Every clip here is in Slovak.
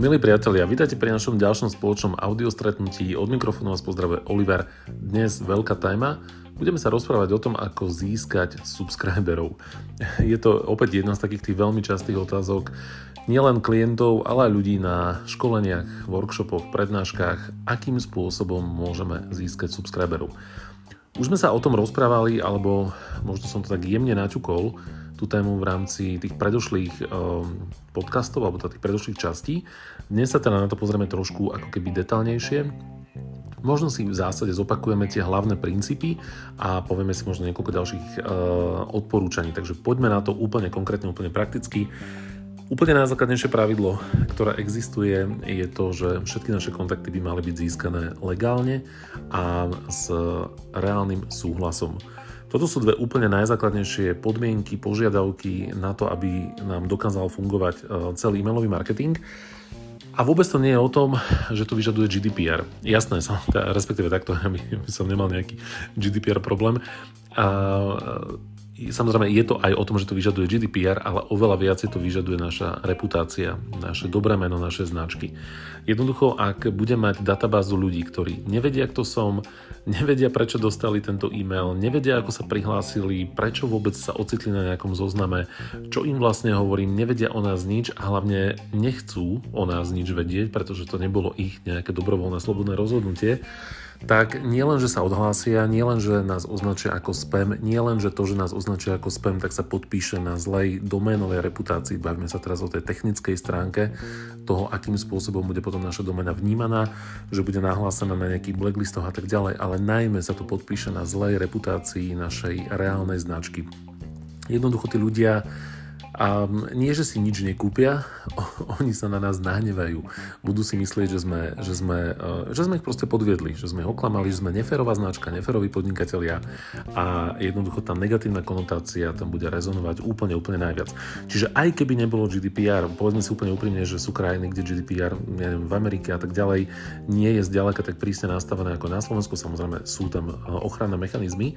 Milí priatelia, vítajte pri našom ďalšom spoločnom audiostretnutí. Od mikrofónu vás pozdravuje Oliver. Dnes veľká téma. Budeme sa rozprávať o tom, ako získať subscriberov. Je to opäť jedna z takých tých veľmi častých otázok nielen klientov, ale aj ľudí na školeniach, workshopoch, prednáškach, akým spôsobom môžeme získať subscriberov. Už sme sa o tom rozprávali, alebo možno som to tak jemne naťukol, tú tému v rámci tých predošlých um, podcastov alebo tých predošlých častí. Dnes sa teda na to pozrieme trošku ako keby detálnejšie. Možno si v zásade zopakujeme tie hlavné princípy a povieme si možno niekoľko ďalších uh, odporúčaní. Takže poďme na to úplne konkrétne, úplne prakticky. Úplne najzákladnejšie pravidlo, ktoré existuje, je to, že všetky naše kontakty by mali byť získané legálne a s reálnym súhlasom. Toto sú dve úplne najzákladnejšie podmienky, požiadavky na to, aby nám dokázal fungovať e, celý e-mailový marketing. A vôbec to nie je o tom, že to vyžaduje GDPR. Jasné, som, respektíve takto, aby som nemal nejaký GDPR problém. A, Samozrejme, je to aj o tom, že to vyžaduje GDPR, ale oveľa viacej to vyžaduje naša reputácia, naše dobré meno, naše značky. Jednoducho, ak budem mať databázu ľudí, ktorí nevedia, kto som, nevedia, prečo dostali tento e-mail, nevedia, ako sa prihlásili, prečo vôbec sa ocitli na nejakom zozname, čo im vlastne hovorím, nevedia o nás nič a hlavne nechcú o nás nič vedieť, pretože to nebolo ich nejaké dobrovoľné slobodné rozhodnutie, tak nielen, že sa odhlásia, nielen, že nás označia ako spam, nielen, že to, že nás označia ako spam, tak sa podpíše na zlej doménovej reputácii. Bavíme sa teraz o tej technickej stránke toho, akým spôsobom bude potom naša doména vnímaná, že bude nahlásená na nejakých blacklistoch a tak ďalej, ale najmä sa to podpíše na zlej reputácii našej reálnej značky. Jednoducho tí ľudia a nie, že si nič nekúpia, oni sa na nás nahnevajú. Budú si myslieť, že sme, že sme, e, že sme ich proste podviedli, že sme ich oklamali, že sme neferová značka, neferoví podnikatelia a jednoducho tá negatívna konotácia tam bude rezonovať úplne, úplne najviac. Čiže aj keby nebolo GDPR, povedzme si úplne úprimne, že sú krajiny, kde GDPR, neviem, v Amerike a tak ďalej, nie je zďaleka tak prísne nastavené ako na Slovensku, samozrejme sú tam e, ochranné mechanizmy,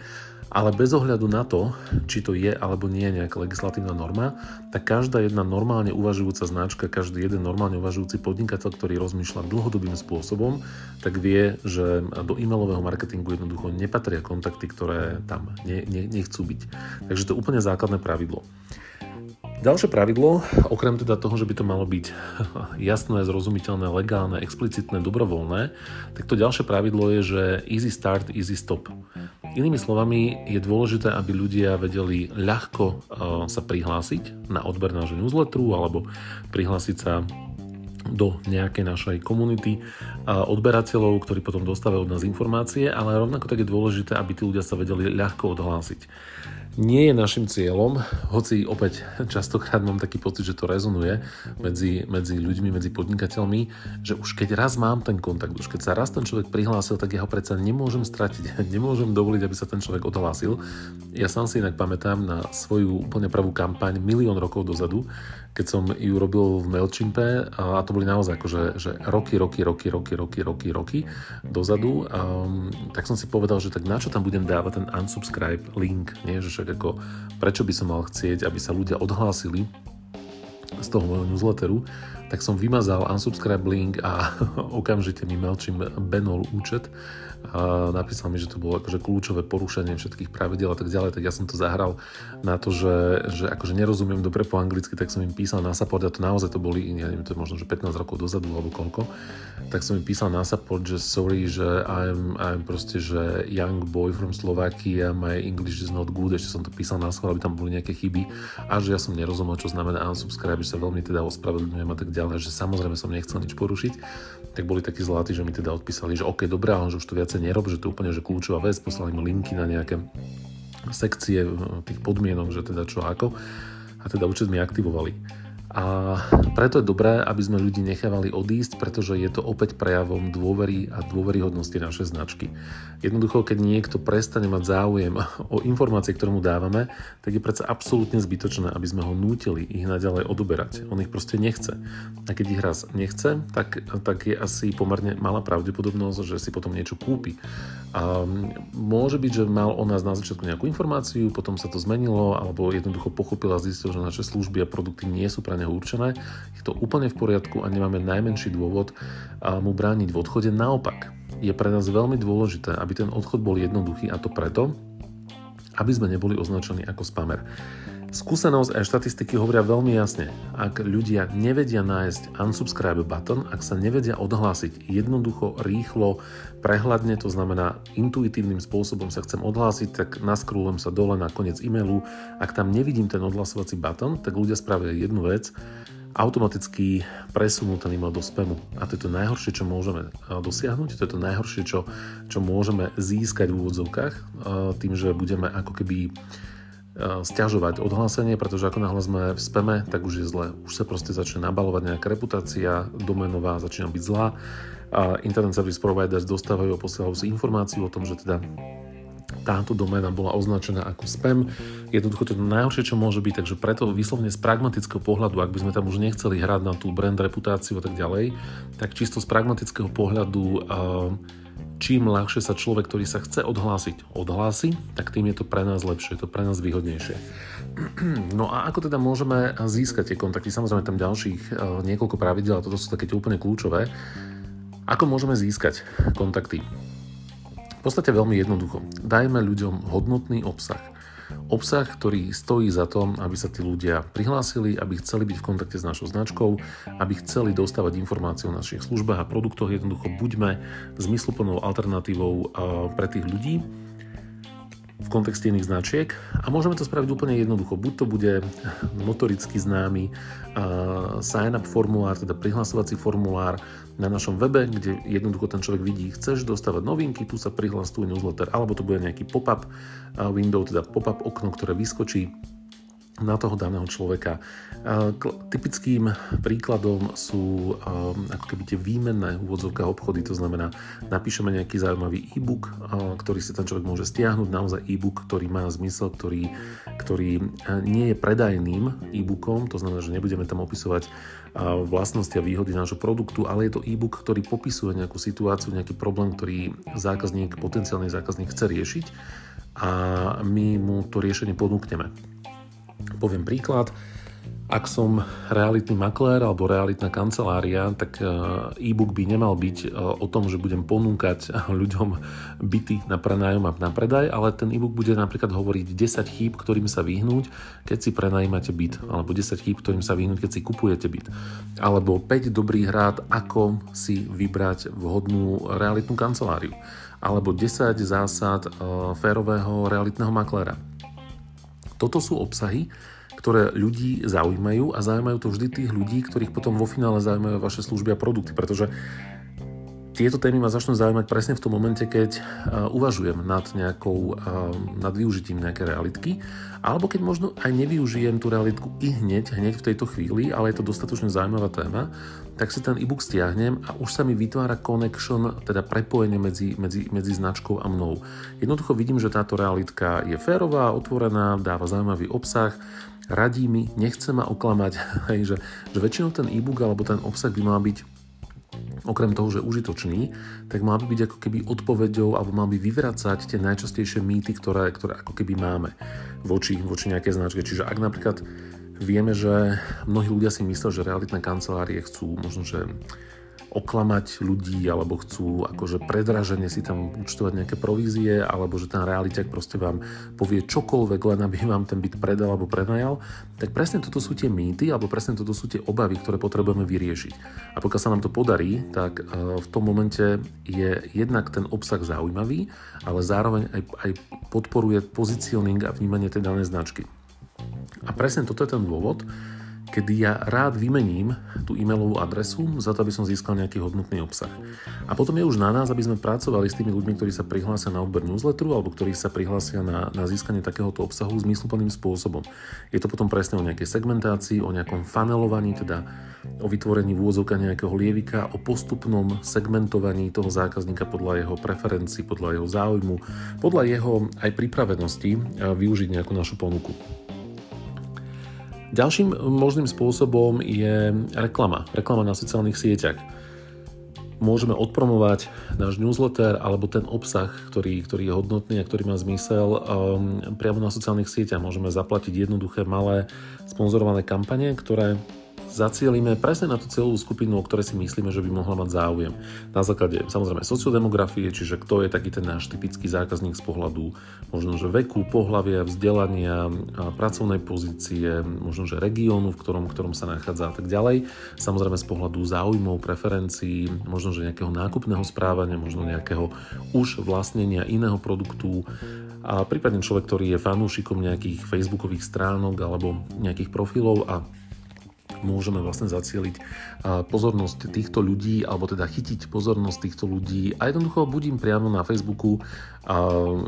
ale bez ohľadu na to, či to je alebo nie je nejaká legislatívna norma, tak každá jedna normálne uvažujúca značka, každý jeden normálne uvažujúci podnikateľ, ktorý rozmýšľa dlhodobým spôsobom, tak vie, že do e-mailového marketingu jednoducho nepatria kontakty, ktoré tam ne, ne, nechcú byť. Takže to je úplne základné pravidlo. Ďalšie pravidlo, okrem teda toho, že by to malo byť jasné, zrozumiteľné, legálne, explicitné, dobrovoľné, tak to ďalšie pravidlo je, že easy start, easy stop. Inými slovami, je dôležité, aby ľudia vedeli ľahko uh, sa prihlásiť na odber nášho newsletteru alebo prihlásiť sa do nejakej našej komunity odberateľov, ktorí potom dostávajú od nás informácie, ale rovnako tak je dôležité, aby tí ľudia sa vedeli ľahko odhlásiť nie je našim cieľom, hoci opäť častokrát mám taký pocit, že to rezonuje medzi, medzi ľuďmi, medzi podnikateľmi, že už keď raz mám ten kontakt, už keď sa raz ten človek prihlásil, tak ja ho predsa nemôžem stratiť, nemôžem dovoliť, aby sa ten človek odhlásil. Ja sám si inak pamätám na svoju úplne pravú kampaň milión rokov dozadu, keď som ju robil v MailChimpe a to boli naozaj akože že roky, roky, roky, roky, roky, roky, roky dozadu, um, tak som si povedal, že tak na čo tam budem dávať ten unsubscribe link, nie? že však ako prečo by som mal chcieť, aby sa ľudia odhlásili z toho môjho newsletteru, tak som vymazal unsubscribe link a okamžite mi MailChimp benol účet. A napísal mi, že to bolo akože kľúčové porušenie všetkých pravidel a tak ďalej, tak ja som to zahral na to, že, že akože nerozumiem dobre po anglicky, tak som im písal na support a to naozaj to boli, ja neviem, to je možno, že 15 rokov dozadu alebo koľko, tak som im písal na support, že sorry, že I'm, I'm proste, že young boy from Slovakia, my English is not good, ešte som to písal na schvál, aby tam boli nejaké chyby a že ja som nerozumel, čo znamená unsubscribe, že sa veľmi teda ospravedlňujem a tak ďalej, že samozrejme som nechcel nič porušiť, tak boli takí zlatí, že mi teda odpísali, že OK, dobré, ale že už to viacej nerob, že to úplne že kľúčová vec, poslali mi linky na nejaké sekcie tých podmienok, že teda čo ako a teda účet mi aktivovali. A preto je dobré, aby sme ľudí nechávali odísť, pretože je to opäť prejavom dôvery a dôveryhodnosti našej značky. Jednoducho, keď niekto prestane mať záujem o informácie, ktoré mu dávame, tak je predsa absolútne zbytočné, aby sme ho nútili ich naďalej odoberať. On ich proste nechce. A keď ich raz nechce, tak, tak je asi pomerne malá pravdepodobnosť, že si potom niečo kúpi. A môže byť, že mal o nás na začiatku nejakú informáciu, potom sa to zmenilo, alebo jednoducho pochopil a zistil, že naše služby a produkty nie sú pre neho určené, je to úplne v poriadku a nemáme najmenší dôvod mu brániť v odchode. Naopak, je pre nás veľmi dôležité, aby ten odchod bol jednoduchý a to preto, aby sme neboli označení ako spamer. Skúsenosť a štatistiky hovoria veľmi jasne. Ak ľudia nevedia nájsť unsubscribe button, ak sa nevedia odhlásiť jednoducho, rýchlo, prehľadne, to znamená intuitívnym spôsobom sa chcem odhlásiť, tak naskrúlem sa dole na koniec e-mailu. Ak tam nevidím ten odhlasovací button, tak ľudia spravia jednu vec, automaticky presunú ten e-mail do spamu. A to je to najhoršie, čo môžeme dosiahnuť, to je to najhoršie, čo, čo môžeme získať v úvodzovkách, tým, že budeme ako keby E, stiažovať odhlásenie, pretože ako náhle sme v speme, tak už je zle. Už sa proste začne nabalovať nejaká reputácia domenová, začína byť zlá a Internet Service Providers dostávajú a posielajú si informáciu o tom, že teda táto doména bola označená ako spam. Jednoducho to je najhoršie, čo môže byť, takže preto vyslovne z pragmatického pohľadu, ak by sme tam už nechceli hrať na tú brand reputáciu a tak ďalej, tak čisto z pragmatického pohľadu uh, čím ľahšie sa človek, ktorý sa chce odhlásiť, odhlási, tak tým je to pre nás lepšie, je to pre nás výhodnejšie. No a ako teda môžeme získať tie kontakty? Samozrejme tam ďalších e, niekoľko pravidel, a toto sú také úplne kľúčové. Ako môžeme získať kontakty? V podstate veľmi jednoducho. Dajme ľuďom hodnotný obsah. Obsah, ktorý stojí za to, aby sa tí ľudia prihlásili, aby chceli byť v kontakte s našou značkou, aby chceli dostávať informácie o našich službách a produktoch. Jednoducho buďme zmysluplnou alternatívou pre tých ľudí v kontexte iných značiek a môžeme to spraviť úplne jednoducho. Buď to bude motoricky známy uh, sign-up formulár, teda prihlasovací formulár na našom webe, kde jednoducho ten človek vidí, chceš dostávať novinky, tu sa prihlás, tu newsletter, alebo to bude nejaký pop-up window, teda pop-up okno, ktoré vyskočí na toho daného človeka. Typickým príkladom sú ako keby tie výmenné úvodzovka obchody, to znamená, napíšeme nejaký zaujímavý e-book, ktorý si ten človek môže stiahnuť, naozaj e-book, ktorý má zmysel, ktorý, ktorý nie je predajným e-bookom, to znamená, že nebudeme tam opisovať vlastnosti a výhody nášho produktu, ale je to e-book, ktorý popisuje nejakú situáciu, nejaký problém, ktorý zákazník, potenciálny zákazník chce riešiť a my mu to riešenie ponúkneme. Poviem príklad. Ak som realitný maklér alebo realitná kancelária, tak e, e-book by nemal byť e, o tom, že budem ponúkať ľuďom byty na prenájom a na predaj, ale ten e-book bude napríklad hovoriť 10 chýb, ktorým sa vyhnúť, keď si prenajímate byt, alebo 10 chýb, ktorým sa vyhnúť, keď si kupujete byt, alebo 5 dobrých rád, ako si vybrať vhodnú realitnú kanceláriu, alebo 10 zásad e, férového realitného makléra toto sú obsahy, ktoré ľudí zaujímajú a zaujímajú to vždy tých ľudí, ktorých potom vo finále zaujímajú vaše služby a produkty, pretože tieto témy ma začnú zaujímať presne v tom momente, keď uvažujem nad, nejakou, nad využitím nejaké realitky, alebo keď možno aj nevyužijem tú realitku i hneď, hneď v tejto chvíli, ale je to dostatočne zaujímavá téma, tak si ten e-book stiahnem a už sa mi vytvára connection, teda prepojenie medzi, medzi, medzi značkou a mnou. Jednoducho vidím, že táto realitka je férová, otvorená, dáva zaujímavý obsah, radí mi, nechce ma oklamať, že, že väčšinou ten e-book alebo ten obsah by mal byť okrem toho, že užitočný, tak mal by byť ako keby odpoveďou alebo mal by vyvracať tie najčastejšie mýty, ktoré, ktoré ako keby máme voči, voči nejakej značke. Čiže ak napríklad vieme, že mnohí ľudia si myslia, že realitné kancelárie chcú možno, že oklamať ľudí alebo chcú akože predraženie si tam účtovať nejaké provízie alebo že ten realiťak proste vám povie čokoľvek, len aby vám ten byt predal alebo prenajal, tak presne toto sú tie mýty alebo presne toto sú tie obavy, ktoré potrebujeme vyriešiť. A pokiaľ sa nám to podarí, tak e, v tom momente je jednak ten obsah zaujímavý, ale zároveň aj, aj podporuje pozicioning a vnímanie tej danej značky. A presne toto je ten dôvod, kedy ja rád vymením tú e-mailovú adresu za to, aby som získal nejaký hodnotný obsah. A potom je už na nás, aby sme pracovali s tými ľuďmi, ktorí sa prihlásia na odber newsletteru alebo ktorí sa prihlásia na, na získanie takéhoto obsahu zmysluplným spôsobom. Je to potom presne o nejakej segmentácii, o nejakom funnelovaní, teda o vytvorení vôzovka nejakého lievika, o postupnom segmentovaní toho zákazníka podľa jeho preferencií, podľa jeho záujmu, podľa jeho aj pripravenosti využiť nejakú našu ponuku. Ďalším možným spôsobom je reklama. Reklama na sociálnych sieťach. Môžeme odpromovať náš newsletter alebo ten obsah, ktorý, ktorý je hodnotný a ktorý má zmysel um, priamo na sociálnych sieťach. Môžeme zaplatiť jednoduché, malé, sponzorované kampane, ktoré zacielíme presne na tú celú skupinu, o ktorej si myslíme, že by mohla mať záujem. Na základe samozrejme sociodemografie, čiže kto je taký ten náš typický zákazník z pohľadu možno, že veku, pohľavia, vzdelania, pracovnej pozície, možno, že regiónu, v ktorom, v ktorom sa nachádza a tak ďalej. Samozrejme z pohľadu záujmov, preferencií, možno, že nejakého nákupného správania, možno nejakého už vlastnenia iného produktu, a prípadne človek, ktorý je fanúšikom nejakých facebookových stránok alebo nejakých profilov a môžeme vlastne zacieliť pozornosť týchto ľudí, alebo teda chytiť pozornosť týchto ľudí a jednoducho budím priamo na Facebooku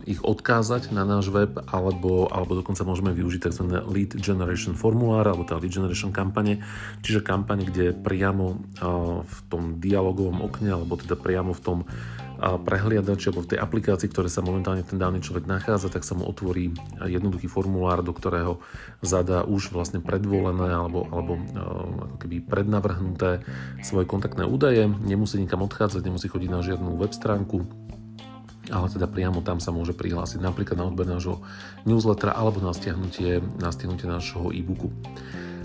ich odkázať na náš web, alebo, alebo dokonca môžeme využiť tzv. lead generation formulár, alebo teda lead generation kampane, čiže kampane, kde priamo v tom dialogovom okne, alebo teda priamo v tom prehliadači alebo v tej aplikácii, ktoré sa momentálne ten daný človek nachádza, tak sa mu otvorí jednoduchý formulár, do ktorého zadá už vlastne predvolené alebo, alebo ako keby prednavrhnuté svoje kontaktné údaje. Nemusí nikam odchádzať, nemusí chodiť na žiadnu web stránku, ale teda priamo tam sa môže prihlásiť napríklad na odber nášho newslettera alebo na stiahnutie, na stiahnutie nášho e-booku.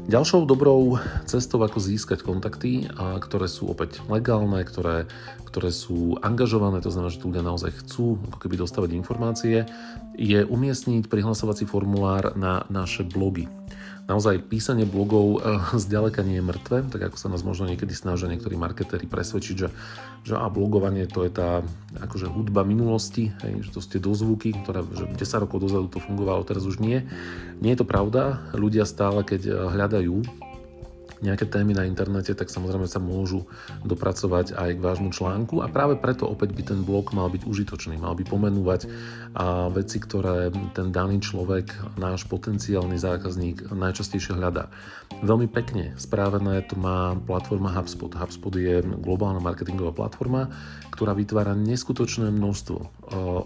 Ďalšou dobrou cestou, ako získať kontakty, a ktoré sú opäť legálne, ktoré, ktoré sú angažované, to znamená, že ľudia naozaj chcú ako keby dostávať informácie, je umiestniť prihlasovací formulár na naše blogy naozaj písanie blogov eh, zďaleka nie je mŕtve, tak ako sa nás možno niekedy snažia niektorí marketéri presvedčiť, že, že a blogovanie to je tá akože hudba minulosti, hej, že to ste dozvuky, ktoré že 10 rokov dozadu to fungovalo, teraz už nie. Nie je to pravda, ľudia stále keď eh, hľadajú nejaké témy na internete, tak samozrejme sa môžu dopracovať aj k vášmu článku a práve preto opäť by ten blog mal byť užitočný, mal by pomenúvať a veci, ktoré ten daný človek, náš potenciálny zákazník najčastejšie hľadá. Veľmi pekne správené to má platforma HubSpot. HubSpot je globálna marketingová platforma, ktorá vytvára neskutočné množstvo e,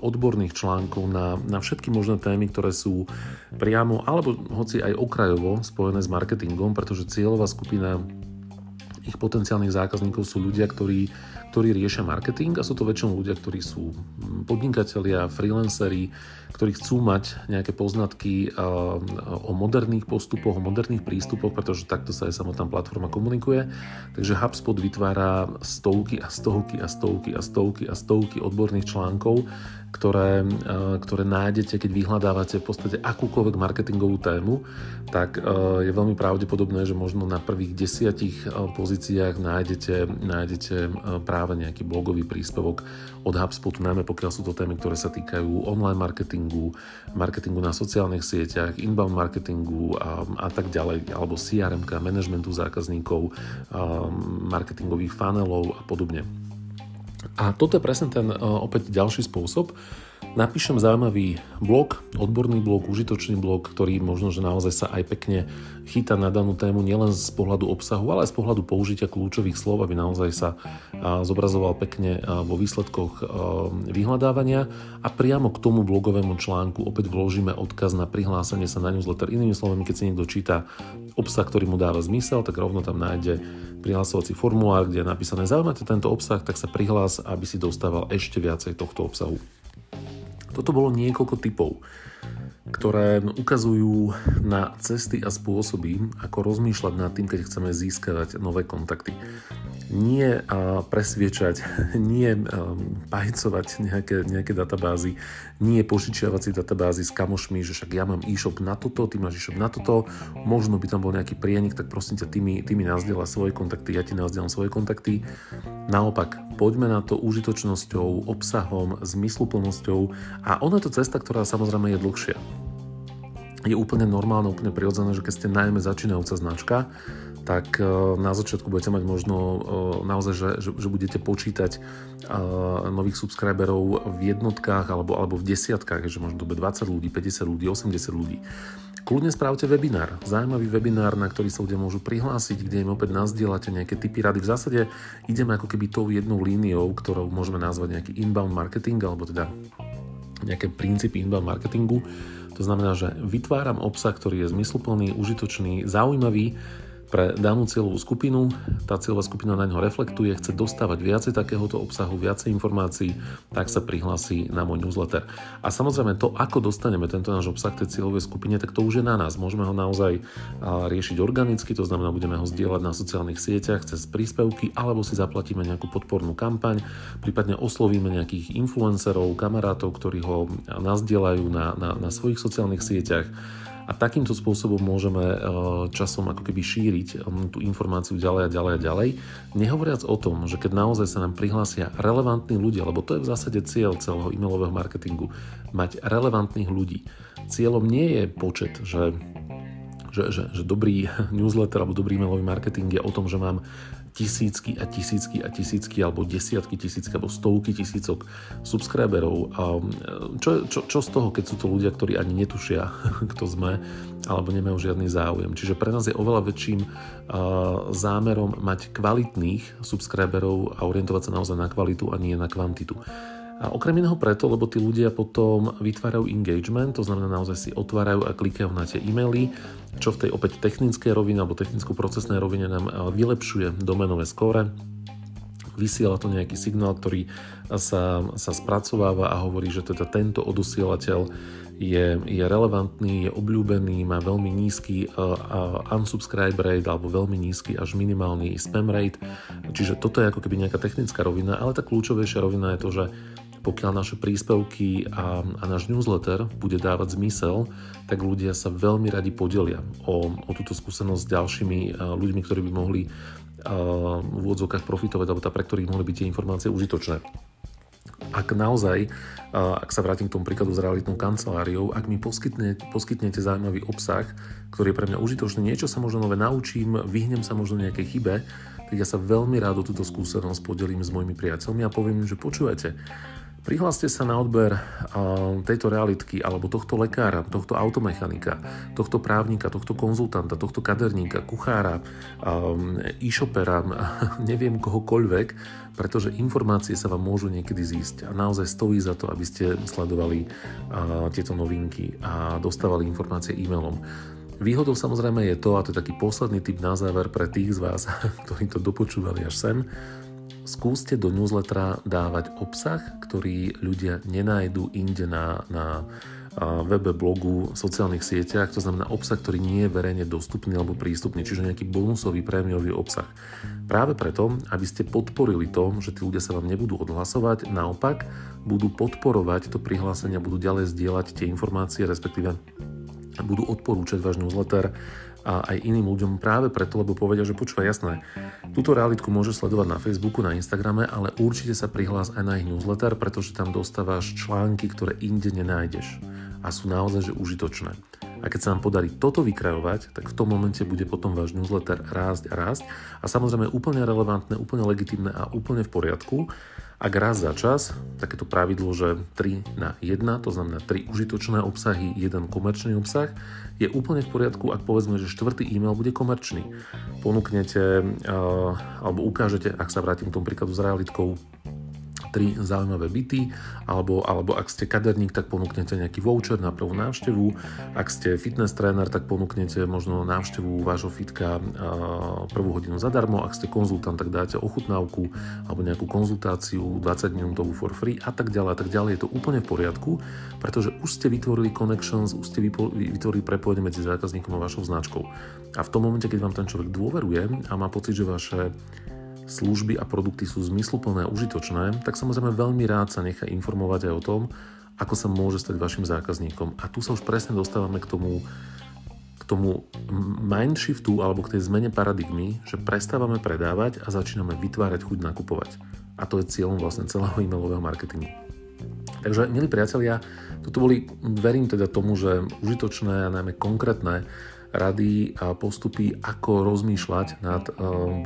odborných článkov na, na všetky možné témy, ktoré sú priamo alebo hoci aj okrajovo spojené s marketingom, pretože cieľová skupina skupina ich potenciálnych zákazníkov sú ľudia, ktorí, ktorí riešia marketing a sú to väčšinou ľudia, ktorí sú podnikatelia, freelanceri, ktorí chcú mať nejaké poznatky o moderných postupoch, o moderných prístupoch, pretože takto sa aj samotná platforma komunikuje. Takže HubSpot vytvára stovky a stovky a stovky a stovky a stovky odborných článkov, ktoré, e, ktoré nájdete, keď vyhľadávate v podstate akúkoľvek marketingovú tému, tak e, je veľmi pravdepodobné, že možno na prvých desiatich pozíciách nájdete, nájdete práve nejaký blogový príspevok od HubSpotu, najmä pokiaľ sú to témy, ktoré sa týkajú online marketingu, marketingu na sociálnych sieťach, inbound marketingu a, a tak ďalej, alebo CRM, managementu zákazníkov, marketingových funnelov a podobne. A toto je presne ten e, opäť ďalší spôsob. Napíšem zaujímavý blog, odborný blog, užitočný blog, ktorý možno, že naozaj sa aj pekne chytá na danú tému nielen z pohľadu obsahu, ale aj z pohľadu použitia kľúčových slov, aby naozaj sa zobrazoval pekne vo výsledkoch vyhľadávania a priamo k tomu blogovému článku opäť vložíme odkaz na prihlásenie sa na newsletter. Inými slovami, keď si niekto číta obsah, ktorý mu dáva zmysel, tak rovno tam nájde prihlasovací formulár, kde je napísané zaujímate tento obsah, tak sa prihlás, aby si dostával ešte viacej tohto obsahu. Toto bolo niekoľko typov, ktoré ukazujú na cesty a spôsoby, ako rozmýšľať nad tým, keď chceme získavať nové kontakty nie presviečať, nie pajcovať nejaké, nejaké databázy, nie požičiavať si databázy s kamošmi, že však ja mám e-shop na toto, ty máš e-shop na toto, možno by tam bol nejaký prienik, tak prosím ťa, ty mi, ty mi nazdieľa svoje kontakty, ja ti nazdieľam svoje kontakty. Naopak, poďme na to užitočnosťou, obsahom, zmysluplnosťou a ono je to cesta, ktorá samozrejme je dlhšia. Je úplne normálne, úplne prirodzené, že keď ste najmä začínajúca značka, tak e, na začiatku budete mať možno e, naozaj, že, že, že budete počítať e, nových subscriberov v jednotkách alebo, alebo v desiatkách, že možno dobe 20 ľudí, 50 ľudí, 80 ľudí. Kľudne spravte webinár, zaujímavý webinár, na ktorý sa ľudia môžu prihlásiť, kde im opäť nazdielate nejaké typy rady. V zásade ideme ako keby tou jednou líniou, ktorou môžeme nazvať nejaký inbound marketing, alebo teda nejaké princípy inbound marketingu. To znamená, že vytváram obsah, ktorý je zmysluplný, užitočný, zaujímavý, pre danú cieľovú skupinu. Tá cieľová skupina na ňo reflektuje, chce dostávať viacej takéhoto obsahu, viacej informácií, tak sa prihlási na môj newsletter. A samozrejme to, ako dostaneme tento náš obsah tej cieľovej skupine, tak to už je na nás. Môžeme ho naozaj riešiť organicky, to znamená, budeme ho zdieľať na sociálnych sieťach cez príspevky, alebo si zaplatíme nejakú podpornú kampaň, prípadne oslovíme nejakých influencerov, kamarátov, ktorí ho nazdielajú na, na, na svojich sociálnych sieťach a takýmto spôsobom môžeme e, časom ako keby šíriť e, tú informáciu ďalej a ďalej a ďalej. Nehovoriac o tom, že keď naozaj sa nám prihlásia relevantní ľudia, lebo to je v zásade cieľ celého e-mailového marketingu, mať relevantných ľudí. Cieľom nie je počet, že že, že, že dobrý newsletter alebo dobrý e-mailový marketing je o tom, že mám tisícky a tisícky a tisícky alebo desiatky tisícky alebo stovky tisícok subscriberov. A čo, čo, čo z toho, keď sú to ľudia, ktorí ani netušia, kto sme, alebo nemajú žiadny záujem. Čiže pre nás je oveľa väčším zámerom mať kvalitných subscriberov a orientovať sa naozaj na kvalitu a nie na kvantitu. A okrem iného preto, lebo tí ľudia potom vytvárajú engagement, to znamená naozaj si otvárajú a klikajú na tie e-maily, čo v tej opäť technickej rovine alebo technicko-procesnej rovine nám vylepšuje domenové skóre, vysiela to nejaký signál, ktorý sa, sa spracováva a hovorí, že teda tento odosielateľ je, je relevantný, je obľúbený, má veľmi nízky uh, unsubscribe rate alebo veľmi nízky až minimálny spam rate. Čiže toto je ako keby nejaká technická rovina, ale tá kľúčovejšia rovina je to, že pokiaľ naše príspevky a, a náš newsletter bude dávať zmysel, tak ľudia sa veľmi radi podelia o, o túto skúsenosť s ďalšími uh, ľuďmi, ktorí by mohli uh, v úvodzovkách profitovať, alebo tá, pre ktorých mohli byť tie informácie užitočné. Ak naozaj, uh, ak sa vrátim k tomu príkladu s realitnou kanceláriou, ak mi poskytnete, poskytnete zaujímavý obsah, ktorý je pre mňa užitočný, niečo sa možno nové naučím, vyhnem sa možno nejakej chybe, tak ja sa veľmi rád o túto skúsenosť podelím s mojimi priateľmi a poviem, že počúvate, Prihláste sa na odber tejto realitky alebo tohto lekára, tohto automechanika, tohto právnika, tohto konzultanta, tohto kaderníka, kuchára, e-shopera, neviem kohokoľvek, pretože informácie sa vám môžu niekedy zísť a naozaj stojí za to, aby ste sledovali tieto novinky a dostávali informácie e-mailom. Výhodou samozrejme je to, a to je taký posledný tip na záver pre tých z vás, ktorí to dopočúvali až sem, skúste do newslettera dávať obsah, ktorý ľudia nenájdu inde na, na webe, blogu, sociálnych sieťach, to znamená obsah, ktorý nie je verejne dostupný alebo prístupný, čiže nejaký bonusový prémiový obsah. Práve preto, aby ste podporili to, že tí ľudia sa vám nebudú odhlasovať, naopak budú podporovať to prihlásenie, budú ďalej zdieľať tie informácie, respektíve budú odporúčať váš newsletter a aj iným ľuďom práve preto, lebo povedia, že počúva jasné, túto realitku môžeš sledovať na Facebooku, na Instagrame, ale určite sa prihlás aj na ich newsletter, pretože tam dostávaš články, ktoré inde nenájdeš a sú naozaj že užitočné. A keď sa nám podarí toto vykrajovať, tak v tom momente bude potom váš newsletter rásť a rásť a samozrejme úplne relevantné, úplne legitimné a úplne v poriadku. Ak raz za čas, takéto pravidlo, že 3 na 1, to znamená 3 užitočné obsahy, 1 komerčný obsah, je úplne v poriadku, ak povedzme, že štvrtý e-mail bude komerčný. Ponúknete alebo ukážete, ak sa vrátim k tomu príkladu s realitkou, tri zaujímavé byty, alebo, alebo ak ste kaderník, tak ponúknete nejaký voucher na prvú návštevu, ak ste fitness tréner, tak ponúknete možno návštevu vášho fitka prvú hodinu zadarmo, ak ste konzultant, tak dáte ochutnávku alebo nejakú konzultáciu 20 minútovú for free a tak ďalej a tak ďalej. Je to úplne v poriadku, pretože už ste vytvorili connections, už ste vytvorili prepojenie medzi zákazníkom a vašou značkou. A v tom momente, keď vám ten človek dôveruje a má pocit, že vaše služby a produkty sú zmysluplné a užitočné, tak samozrejme veľmi rád sa nechá informovať aj o tom, ako sa môže stať vašim zákazníkom. A tu sa už presne dostávame k tomu, k tomu mindshiftu alebo k tej zmene paradigmy, že prestávame predávať a začíname vytvárať chuť nakupovať. A to je cieľom vlastne celého e-mailového marketingu. Takže, milí priatelia, toto boli, verím teda tomu, že užitočné a najmä konkrétne rady a postupy, ako rozmýšľať nad eh,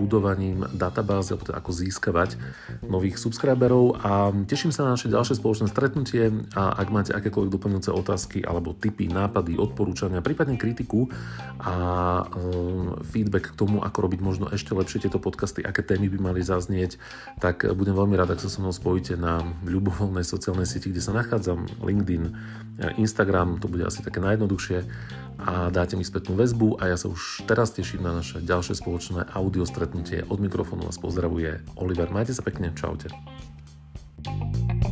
budovaním databázy, alebo teda ako získavať nových subscriberov. A teším sa na naše ďalšie spoločné stretnutie a ak máte akékoľvek doplňujúce otázky alebo tipy, nápady, odporúčania, prípadne kritiku a eh, feedback k tomu, ako robiť možno ešte lepšie tieto podcasty, aké témy by mali zaznieť, tak budem veľmi rád, ak sa so mnou spojíte na ľubovoľnej sociálnej sieti, kde sa nachádzam, LinkedIn, Instagram, to bude asi také najjednoduchšie. A dáte mi spätnú väzbu a ja sa už teraz teším na naše ďalšie spoločné audio stretnutie. Od mikrofónu vás pozdravuje Oliver. Majte sa pekne, čaute. thank you